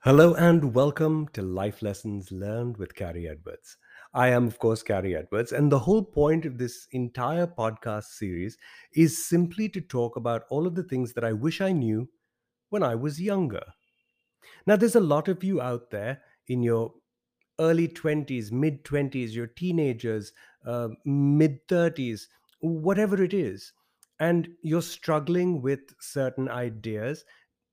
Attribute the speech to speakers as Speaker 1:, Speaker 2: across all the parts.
Speaker 1: Hello and welcome to Life Lessons Learned with Carrie Edwards. I am, of course, Carrie Edwards, and the whole point of this entire podcast series is simply to talk about all of the things that I wish I knew when I was younger. Now, there's a lot of you out there in your early 20s, mid 20s, your teenagers, uh, mid 30s, whatever it is, and you're struggling with certain ideas,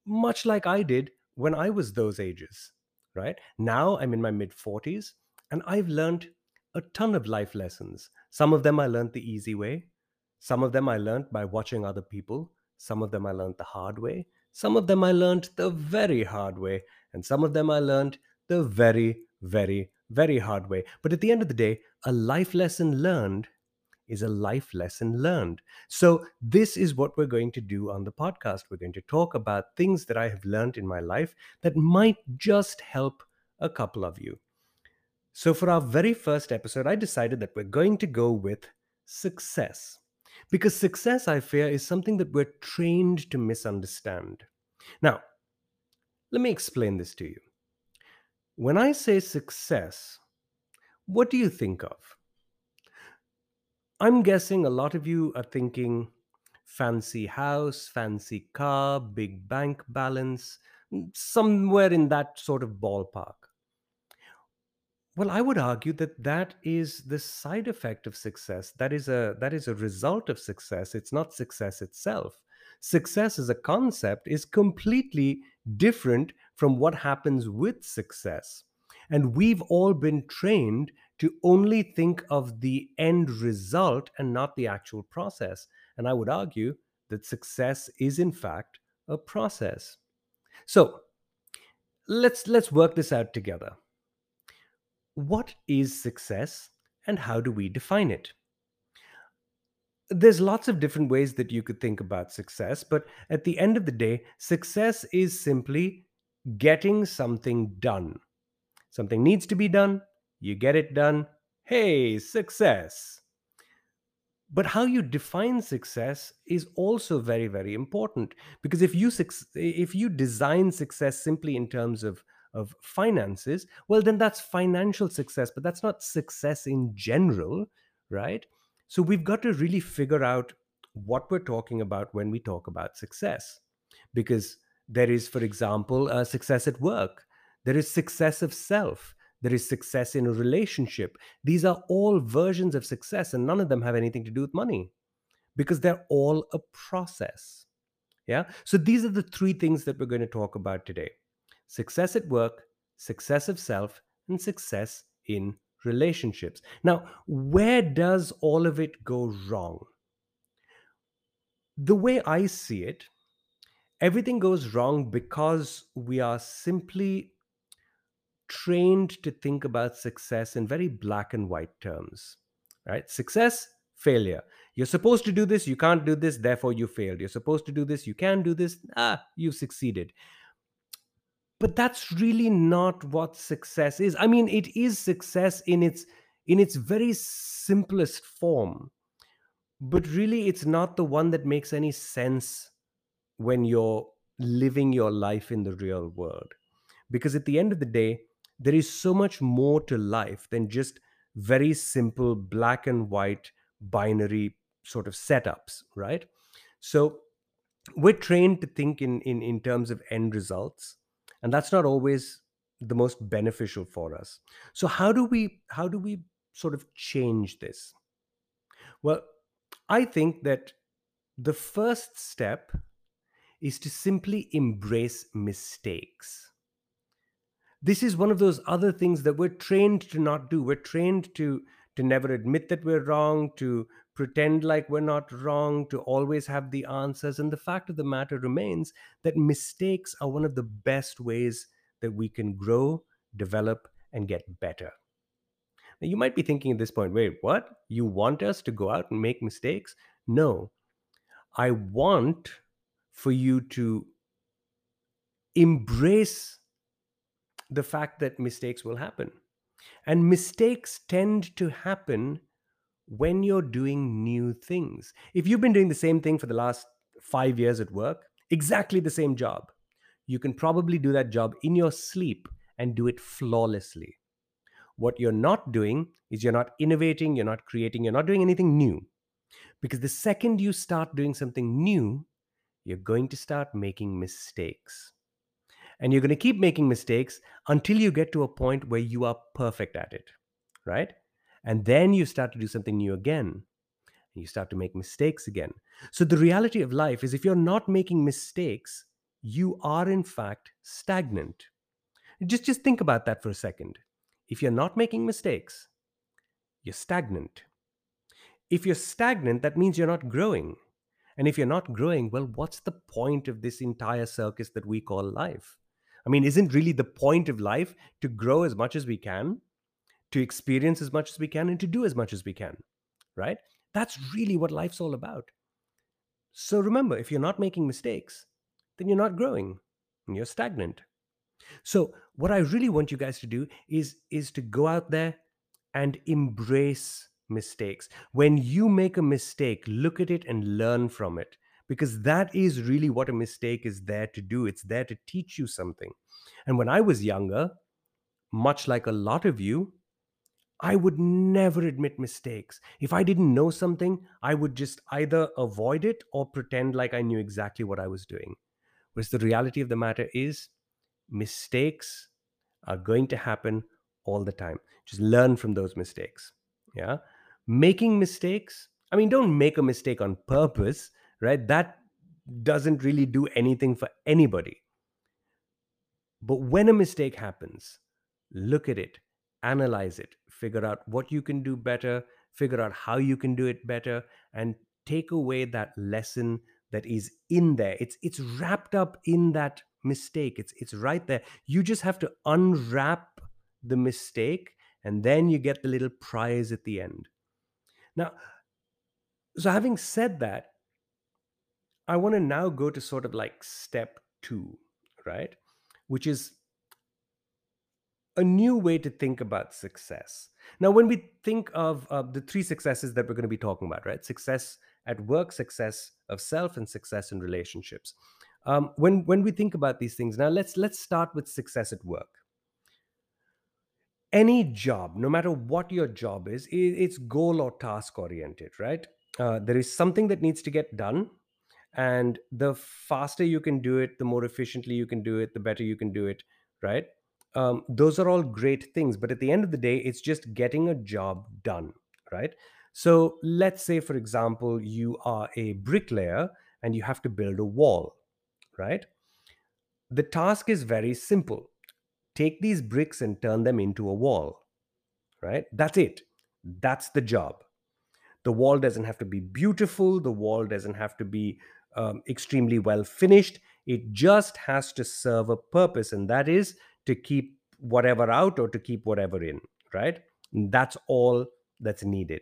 Speaker 1: much like I did when I was those ages, right? Now I'm in my mid 40s and I've learned a ton of life lessons. Some of them I learned the easy way, some of them I learned by watching other people, some of them I learned the hard way, some of them I learned the very hard way, and some of them I learned the very, very, very hard way. But at the end of the day, a life lesson learned is a life lesson learned. So, this is what we're going to do on the podcast. We're going to talk about things that I have learned in my life that might just help a couple of you. So, for our very first episode, I decided that we're going to go with success. Because success, I fear, is something that we're trained to misunderstand. Now, let me explain this to you. When I say success, what do you think of? I'm guessing a lot of you are thinking fancy house, fancy car, big bank balance, somewhere in that sort of ballpark. Well, I would argue that that is the side effect of success. That is a that is a result of success. It's not success itself. Success as a concept is completely different from what happens with success. And we've all been trained to only think of the end result and not the actual process. And I would argue that success is in fact a process. So, let's let's work this out together. What is success and how do we define it? There's lots of different ways that you could think about success, but at the end of the day, success is simply getting something done. Something needs to be done, you get it done. Hey, success. But how you define success is also very, very important because if you if you design success simply in terms of of finances, well, then that's financial success, but that's not success in general, right? So we've got to really figure out what we're talking about when we talk about success. Because there is, for example, a success at work, there is success of self, there is success in a relationship. These are all versions of success, and none of them have anything to do with money because they're all a process. Yeah. So these are the three things that we're going to talk about today success at work, success of self, and success in relationships. Now, where does all of it go wrong? The way I see it, everything goes wrong because we are simply trained to think about success in very black and white terms. Right? Success, failure. You're supposed to do this, you can't do this, therefore you failed. You're supposed to do this, you can do this, ah, you've succeeded. But that's really not what success is. I mean, it is success in its in its very simplest form. But really it's not the one that makes any sense when you're living your life in the real world. Because at the end of the day, there is so much more to life than just very simple black and white binary sort of setups, right? So we're trained to think in, in, in terms of end results and that's not always the most beneficial for us. So how do we how do we sort of change this? Well i think that the first step is to simply embrace mistakes this is one of those other things that we're trained to not do we're trained to to never admit that we're wrong to pretend like we're not wrong, to always have the answers. And the fact of the matter remains that mistakes are one of the best ways that we can grow, develop, and get better. Now, you might be thinking at this point, wait, what? You want us to go out and make mistakes? No. I want for you to embrace the fact that mistakes will happen. And mistakes tend to happen when you're doing new things. If you've been doing the same thing for the last five years at work, exactly the same job, you can probably do that job in your sleep and do it flawlessly. What you're not doing is you're not innovating, you're not creating, you're not doing anything new. Because the second you start doing something new, you're going to start making mistakes. And you're going to keep making mistakes until you get to a point where you are perfect at it, right? And then you start to do something new again. And you start to make mistakes again. So the reality of life is if you're not making mistakes, you are in fact stagnant. Just just think about that for a second. If you're not making mistakes, you're stagnant. If you're stagnant, that means you're not growing. And if you're not growing, well, what's the point of this entire circus that we call life? I mean, isn't really the point of life to grow as much as we can, to experience as much as we can, and to do as much as we can, right? That's really what life's all about. So remember, if you're not making mistakes, then you're not growing and you're stagnant. So what I really want you guys to do is is to go out there and embrace mistakes. When you make a mistake, look at it and learn from it because that is really what a mistake is there to do. It's there to teach you something. And when I was younger, much like a lot of you, I would never admit mistakes. If I didn't know something, I would just either avoid it or pretend like I knew exactly what I was doing. Whereas the reality of the matter is, mistakes are going to happen all the time. Just learn from those mistakes. Yeah. Making mistakes, I mean, don't make a mistake on purpose, right? That doesn't really do anything for anybody. But when a mistake happens, look at it, analyze it, figure out what you can do better, figure out how you can do it better, and take away that lesson that is in there. It's it's wrapped up in that mistake. It's it's right there. You just have to unwrap the mistake and then you get the little prize at the end. Now, so having said that, I want to now go to sort of like step 2, right? Which is a new way to think about success. Now, when we think of uh, the three successes that we're going to be talking about, right? Success at work, success of self, and success in relationships. Um, when when we think about these things, now let's let's start with success at work. Any job, no matter what your job is, it's goal or task oriented, right? Uh, there is something that needs to get done, and the faster you can do it, the more efficiently you can do it, the better you can do it, right? Um, those are all great things, but at the end of the day, it's just getting a job done, right? So let's say, for example, you are a bricklayer and you have to build a wall, right? The task is very simple take these bricks and turn them into a wall, right? That's it. That's the job. The wall doesn't have to be beautiful, the wall doesn't have to be um, extremely well finished. It just has to serve a purpose, and that is to keep whatever out or to keep whatever in, right? And that's all that's needed.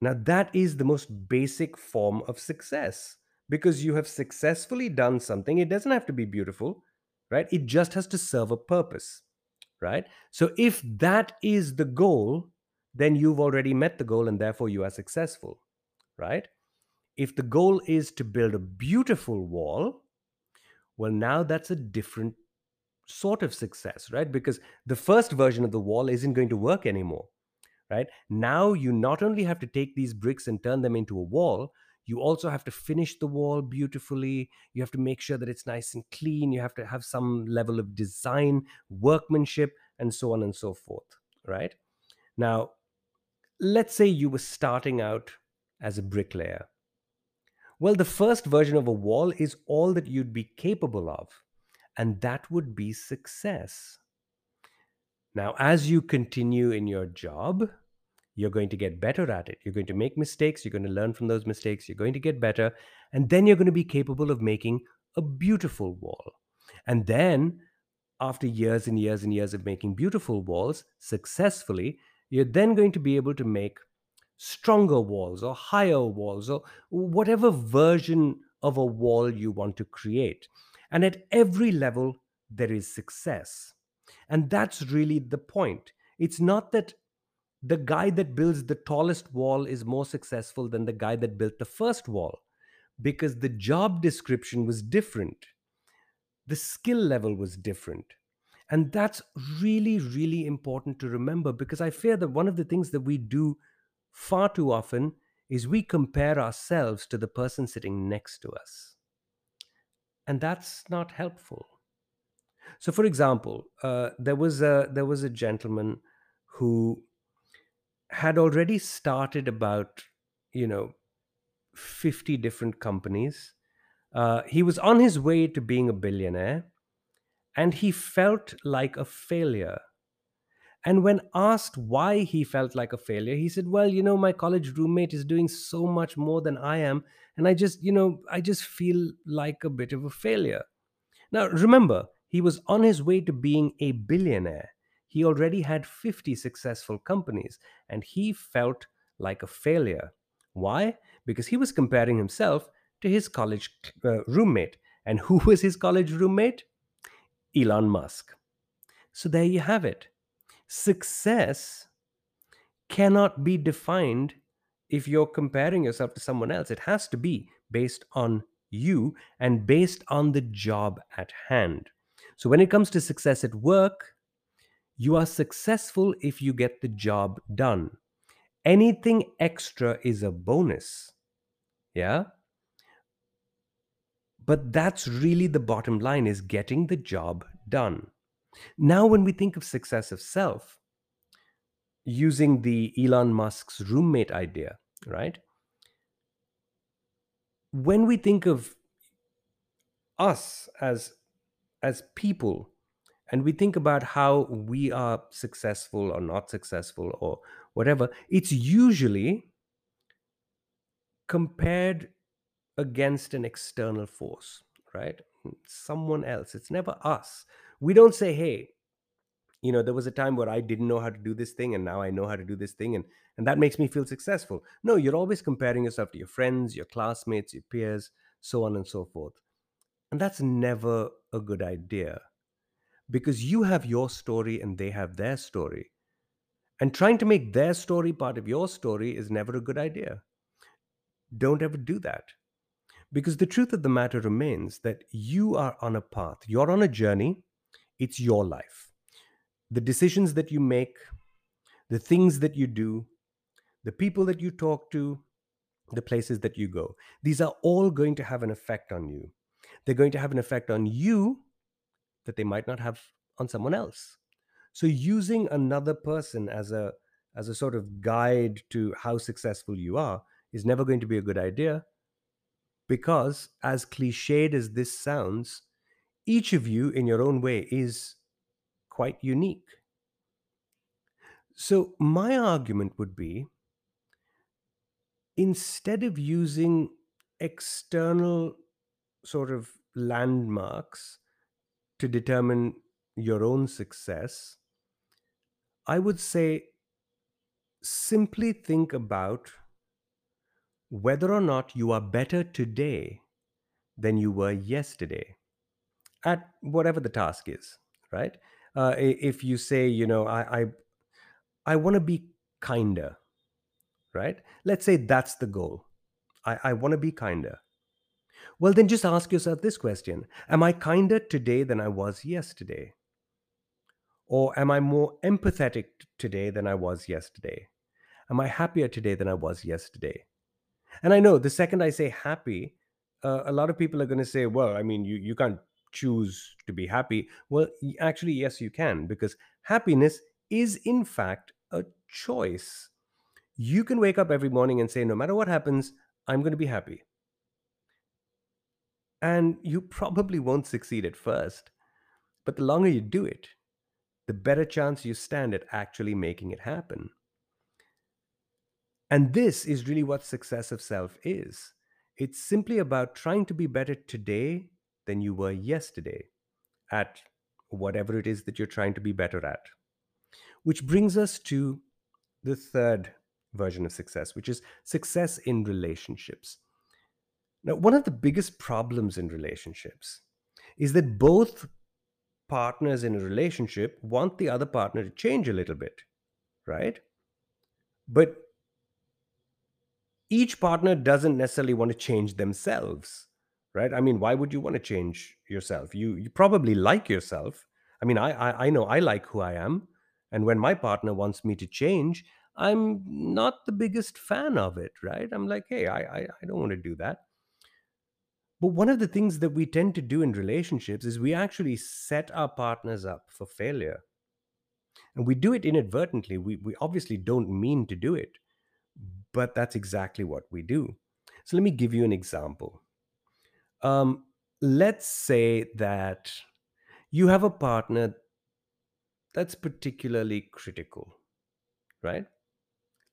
Speaker 1: Now, that is the most basic form of success because you have successfully done something. It doesn't have to be beautiful, right? It just has to serve a purpose, right? So, if that is the goal, then you've already met the goal and therefore you are successful, right? If the goal is to build a beautiful wall, well, now that's a different sort of success, right? Because the first version of the wall isn't going to work anymore right? Now you not only have to take these bricks and turn them into a wall, you also have to finish the wall beautifully. You have to make sure that it's nice and clean. You have to have some level of design, workmanship, and so on and so forth, right? Now, let's say you were starting out as a bricklayer. Well, the first version of a wall is all that you'd be capable of, and that would be success. Now, as you continue in your job, you're going to get better at it. You're going to make mistakes. You're going to learn from those mistakes. You're going to get better. And then you're going to be capable of making a beautiful wall. And then, after years and years and years of making beautiful walls successfully, you're then going to be able to make stronger walls or higher walls or whatever version of a wall you want to create. And at every level, there is success. And that's really the point. It's not that the guy that builds the tallest wall is more successful than the guy that built the first wall because the job description was different, the skill level was different. And that's really, really important to remember because I fear that one of the things that we do far too often is we compare ourselves to the person sitting next to us. And that's not helpful. So, for example, uh, there was a there was a gentleman who had already started about you know 50 different companies. Uh, he was on his way to being a billionaire and he felt like a failure. And when asked why he felt like a failure, he said, Well, you know, my college roommate is doing so much more than I am. And I just, you know, I just feel like a bit of a failure. Now, remember, he was on his way to being a billionaire. He already had 50 successful companies and he felt like a failure. Why? Because he was comparing himself to his college uh, roommate. And who was his college roommate? Elon Musk. So there you have it. Success cannot be defined if you're comparing yourself to someone else. It has to be based on you and based on the job at hand. So when it comes to success at work, you are successful if you get the job done. Anything extra is a bonus. Yeah? But that's really the bottom line is getting the job done. Now, when we think of success of self, using the Elon Musk's roommate idea, right? When we think of us as as people and we think about how we are successful or not successful or whatever, it's usually compared against an external force, right? Someone else. It's never us. We don't say, hey, you know, there was a time where I didn't know how to do this thing and now I know how to do this thing and and that makes me feel successful. No, you're always comparing yourself to your friends, your classmates, your peers, so on and so forth. And that's never a good idea because you have your story and they have their story. And trying to make their story part of your story is never a good idea. Don't ever do that. Because the truth of the matter remains that you are on a path, you're on a journey, it's your life. The decisions that you make, the things that you do, the people that you talk to, the places that you go, these are all going to have an effect on you. They're going to have an effect on you that they might not have on someone else. So using another person as a as a sort of guide to how successful you are is never going to be a good idea because, as cliched as this sounds, each of you in your own way is quite unique. So, my argument would be instead of using external sort of landmarks to determine your own success, I would say simply think about whether or not you are better today than you were yesterday at whatever the task is right? Uh, if you say you know i i, I want to be kinder right? Let's say that's the goal. I, I want to be kinder. Well then just ask yourself this question. Am i kinder today than i was yesterday? Or am i more empathetic today than i was yesterday? Am i happier today than i was yesterday? And I know the second I say happy, uh, a lot of people are going to say, well, I mean, you, you can't choose to be happy. Well, actually, yes, you can, because happiness is, in fact, a choice. You can wake up every morning and say, no matter what happens, I'm going to be happy. And you probably won't succeed at first, but the longer you do it, the better chance you stand at actually making it happen. And this is really what success of self is. It's simply about trying to be better today than you were yesterday at whatever it is that you're trying to be better at. Which brings us to the third version of success, which is success in relationships. Now, one of the biggest problems in relationships is that both partners in a relationship want the other partner to change a little bit, right? But each partner doesn't necessarily want to change themselves, right? I mean, why would you want to change yourself? You you probably like yourself. I mean, I I, I know I like who I am, and when my partner wants me to change, I'm not the biggest fan of it, right? I'm like, hey, I I, I don't want to do that. But one of the things that we tend to do in relationships is we actually set our partners up for failure. And we do it inadvertently. We, we obviously don't mean to do it, but that's exactly what we do. So let me give you an example. Um, let's say that you have a partner that's particularly critical, right?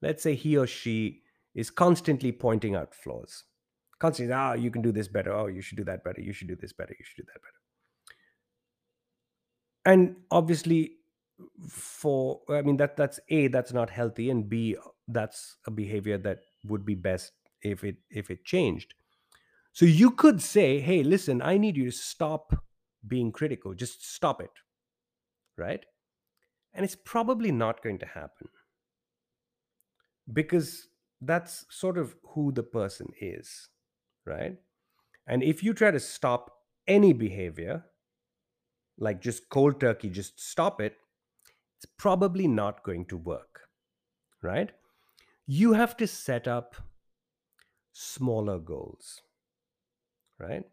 Speaker 1: Let's say he or she is constantly pointing out flaws. Constantly, ah, you can do this better. Oh, you should do that better. You should do this better. You should do that better. And obviously, for I mean that that's a that's not healthy, and b that's a behavior that would be best if it if it changed. So you could say, hey, listen, I need you to stop being critical. Just stop it. Right? And it's probably not going to happen because that's sort of who the person is. Right? And if you try to stop any behavior, like just cold turkey, just stop it, it's probably not going to work. Right? You have to set up smaller goals right?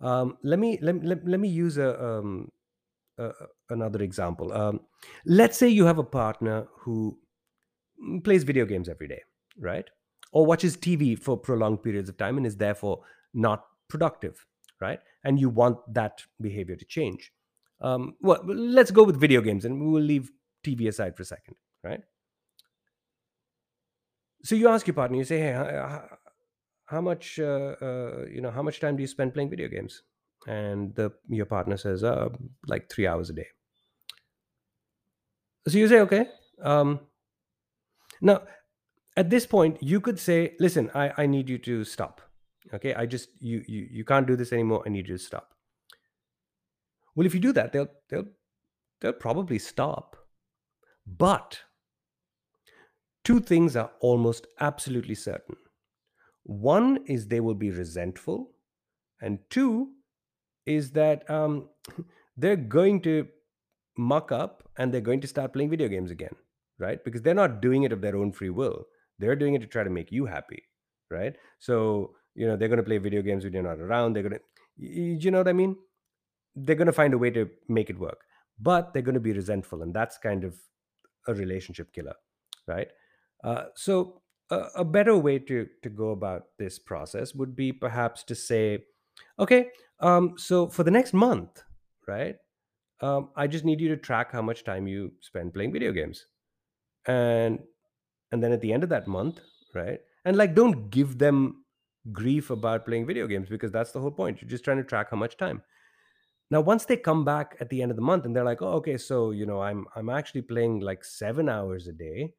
Speaker 1: Um, let me let, let, let me use a, um, a another example. Um, let's say you have a partner who plays video games every day right? Or watches tv for prolonged periods of time and is therefore not productive right? And you want that behavior to change. Um, well let's go with video games and we'll leave tv aside for a second right? So you ask your partner you say hey how, much uh, uh, you know how much time do you spend playing video games? And the your partner says uh, like three hours a day. So you say okay um, now at this point you could say listen i i need you to stop okay? I just you you you can't do this anymore. I need you to stop well if you do that they'll they'll they'll probably stop. But two things are almost absolutely certain. One is they will be resentful, and two is that um, they're going to muck up and they're going to start playing video games again, right? Because they're not doing it of their own free will. They're doing it to try to make you happy, right? So, you know, they're going to play video games when you're not around. They're going to, you know what I mean? They're going to find a way to make it work, but they're going to be resentful. And that's kind of a relationship killer, right? Uh, so a, better way to to go about this process would be perhaps to say, okay, um, so for the next month, right? Um, I just need you to track how much time you spend playing video games, and and then at the end of that month, right? And like, don't give them grief about playing video games because that's the whole point. You're just trying to track how much time. Now, once they come back at the end of the month and they're like, "Oh, okay, so you know, I'm I'm actually playing like seven hours a day,"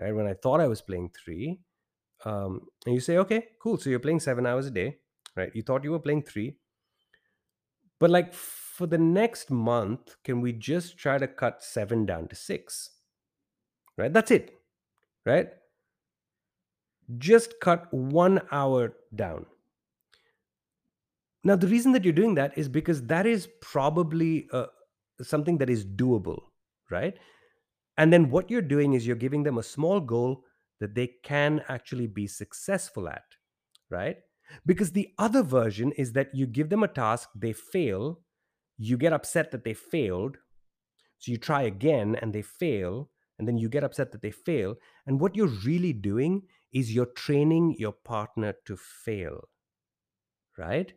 Speaker 1: right? When I thought I was playing three, um, and you say, okay, cool. So you're playing seven hours a day, right? You thought you were playing three, but like for the next month, can we just try to cut seven down to six? Right? That's it, right? Just cut one hour down. Now, the reason that you're doing that is because that is probably uh, something that is doable, right? And then what you're doing is you're giving them a small goal that they can actually be successful at, right? Because the other version is that you give them a task, they fail, you get upset that they failed. So you try again and they fail, and then you get upset that they fail. And what you're really doing is you're training your partner to fail, right?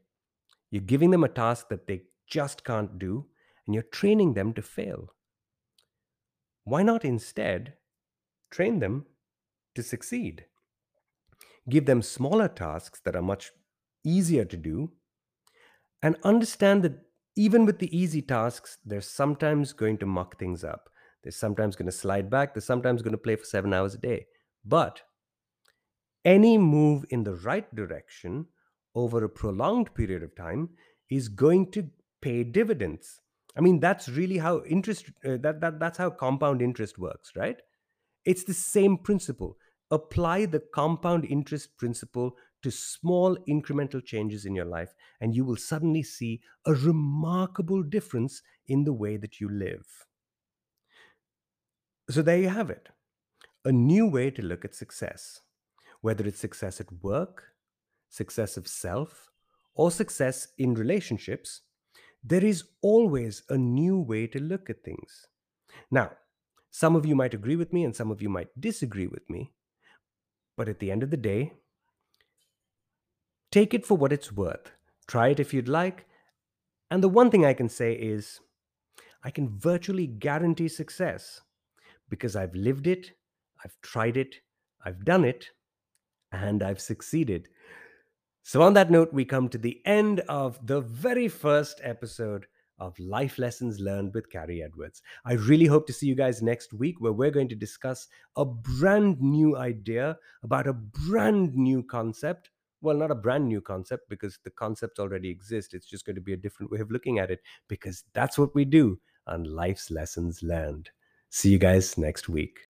Speaker 1: You're giving them a task that they just can't do, and you're training them to fail. Why not instead train them to succeed? Give them smaller tasks that are much easier to do, and understand that even with the easy tasks, they're sometimes going to muck things up. They're sometimes going to slide back. They're sometimes going to play for seven hours a day. But any move in the right direction over a prolonged period of time is going to pay dividends. I mean, that's really how interest uh, that, that that's how compound interest works, right? It's the same principle. apply the compound interest principle to small incremental changes in your life, and you will suddenly see a remarkable difference in the way that you live. So, there you have it a new way to look at success, whether it's success at work, success of self, or success in relationships. There is always a new way to look at things. Now, some of you might agree with me and some of you might disagree with me. But at the end of the day, take it for what it's worth. Try it if you'd like. And the one thing I can say is I can virtually guarantee success because I've lived it, I've tried it, I've done it, and I've succeeded. So, on that note, we come to the end of the very first episode of Life Lessons Learned with Carrie Edwards. I really hope to see you guys next week where we're going to discuss a brand new idea about a brand new concept. Well, not a brand new concept because the concepts already exist. It's just going to be a different way of looking at it because that's what we do on Life's Lessons Learned. See you guys next week.